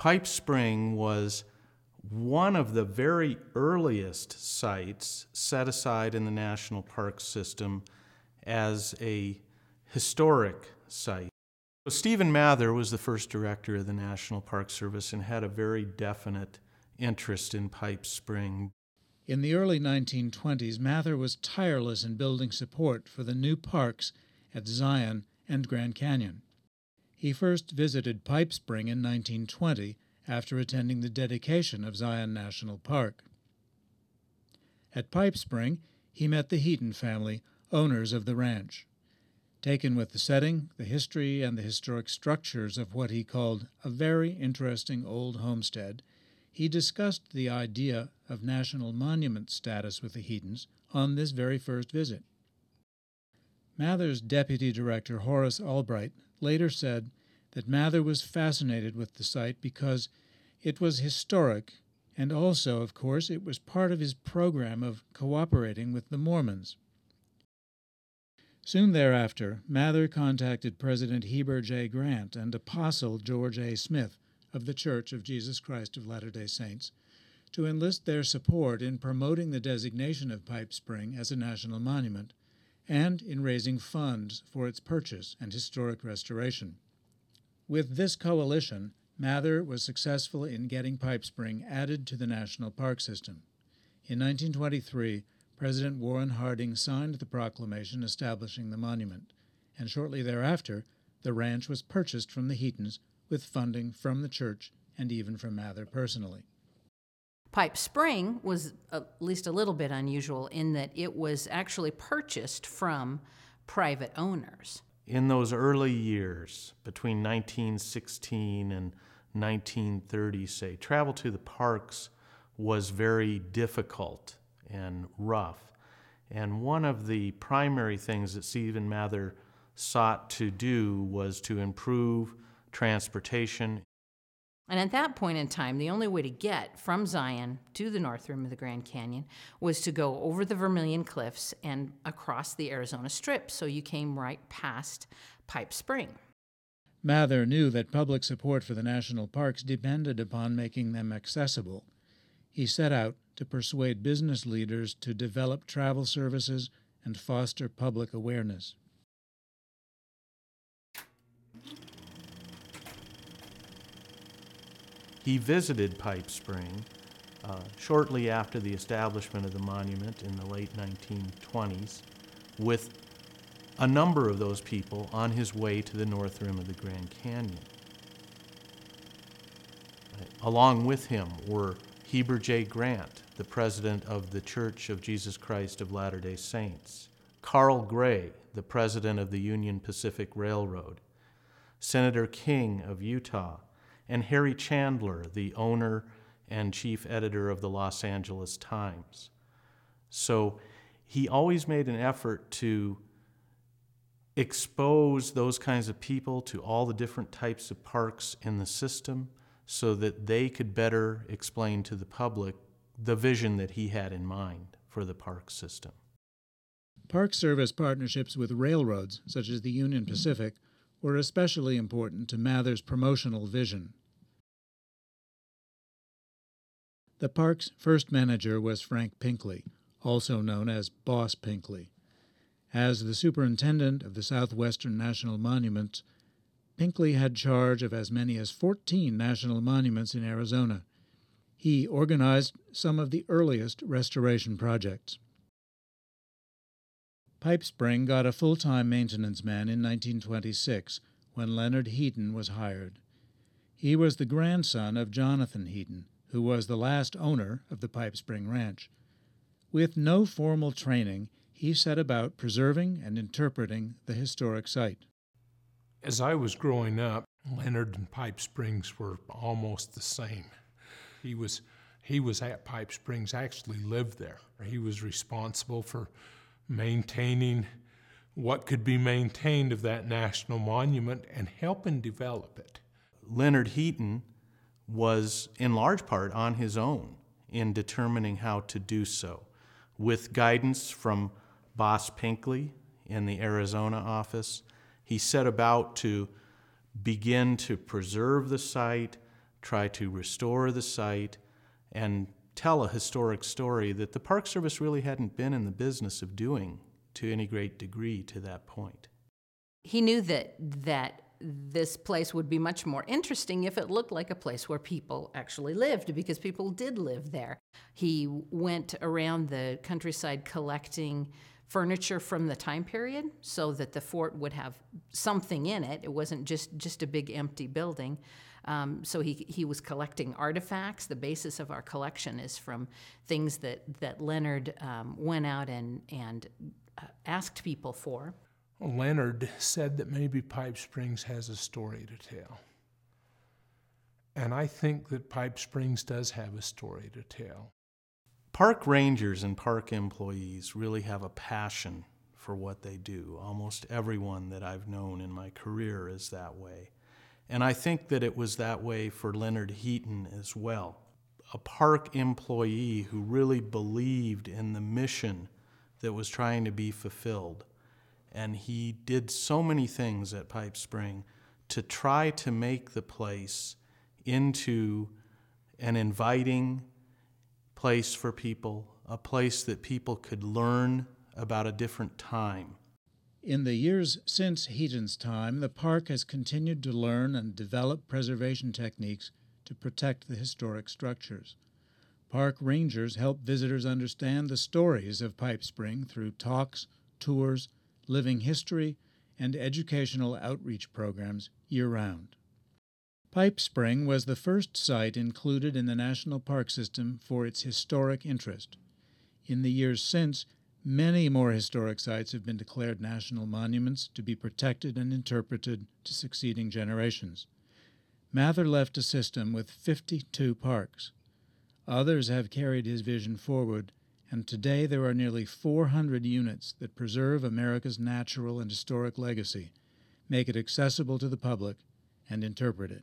Pipe Spring was one of the very earliest sites set aside in the national park system as a historic site. So Stephen Mather was the first director of the National Park Service and had a very definite interest in Pipe Spring. In the early 1920s, Mather was tireless in building support for the new parks at Zion and Grand Canyon. He first visited Pipe Spring in 1920 after attending the dedication of Zion National Park. At Pipe Spring, he met the Heaton family, owners of the ranch. Taken with the setting, the history, and the historic structures of what he called a very interesting old homestead, he discussed the idea of national monument status with the Heatons on this very first visit. Mather's deputy director, Horace Albright, later said that Mather was fascinated with the site because it was historic, and also, of course, it was part of his program of cooperating with the Mormons. Soon thereafter, Mather contacted President Heber J. Grant and Apostle George A. Smith of the Church of Jesus Christ of Latter day Saints to enlist their support in promoting the designation of Pipe Spring as a national monument and in raising funds for its purchase and historic restoration. With this coalition, Mather was successful in getting Pipe Spring added to the national park system. In 1923, President Warren Harding signed the proclamation establishing the monument, and shortly thereafter, the ranch was purchased from the Heatons with funding from the church and even from Mather personally. Pipe Spring was at least a little bit unusual in that it was actually purchased from private owners. In those early years, between 1916 and 1930, say, travel to the parks was very difficult and rough. And one of the primary things that Stephen Mather sought to do was to improve transportation. And at that point in time, the only way to get from Zion to the north rim of the Grand Canyon was to go over the Vermilion Cliffs and across the Arizona Strip. So you came right past Pipe Spring. Mather knew that public support for the national parks depended upon making them accessible. He set out to persuade business leaders to develop travel services and foster public awareness. He visited Pipe Spring uh, shortly after the establishment of the monument in the late 1920s with a number of those people on his way to the north rim of the Grand Canyon. Along with him were Heber J. Grant, the president of the Church of Jesus Christ of Latter day Saints, Carl Gray, the president of the Union Pacific Railroad, Senator King of Utah, and Harry Chandler, the owner and chief editor of the Los Angeles Times. So he always made an effort to expose those kinds of people to all the different types of parks in the system so that they could better explain to the public the vision that he had in mind for the park system. Park Service partnerships with railroads, such as the Union Pacific, were especially important to Mather's promotional vision. The park's first manager was Frank Pinkley, also known as Boss Pinkley. As the superintendent of the Southwestern National Monuments, Pinkley had charge of as many as 14 national monuments in Arizona. He organized some of the earliest restoration projects. Pipe Spring got a full time maintenance man in 1926 when Leonard Heaton was hired. He was the grandson of Jonathan Heaton, who was the last owner of the Pipe Spring Ranch. With no formal training, he set about preserving and interpreting the historic site. As I was growing up, Leonard and Pipe Springs were almost the same. He was he was at Pipe Springs, actually lived there. He was responsible for maintaining what could be maintained of that national monument and helping develop it. Leonard Heaton was in large part on his own in determining how to do so, with guidance from Boss Pinkley in the Arizona office. He set about to begin to preserve the site, try to restore the site, and tell a historic story that the Park Service really hadn't been in the business of doing to any great degree to that point. He knew that that this place would be much more interesting if it looked like a place where people actually lived because people did live there. He went around the countryside collecting furniture from the time period so that the fort would have something in it. It wasn't just, just a big empty building. Um, so he, he was collecting artifacts. The basis of our collection is from things that, that Leonard um, went out and, and uh, asked people for. Leonard said that maybe Pipe Springs has a story to tell. And I think that Pipe Springs does have a story to tell. Park rangers and park employees really have a passion for what they do. Almost everyone that I've known in my career is that way. And I think that it was that way for Leonard Heaton as well. A park employee who really believed in the mission that was trying to be fulfilled. And he did so many things at Pipe Spring to try to make the place into an inviting place for people, a place that people could learn about a different time. In the years since Heaton's time, the park has continued to learn and develop preservation techniques to protect the historic structures. Park rangers help visitors understand the stories of Pipe Spring through talks, tours, living history, and educational outreach programs year round. Pipe Spring was the first site included in the National Park System for its historic interest. In the years since, Many more historic sites have been declared national monuments to be protected and interpreted to succeeding generations. Mather left a system with 52 parks. Others have carried his vision forward, and today there are nearly 400 units that preserve America's natural and historic legacy, make it accessible to the public, and interpret it.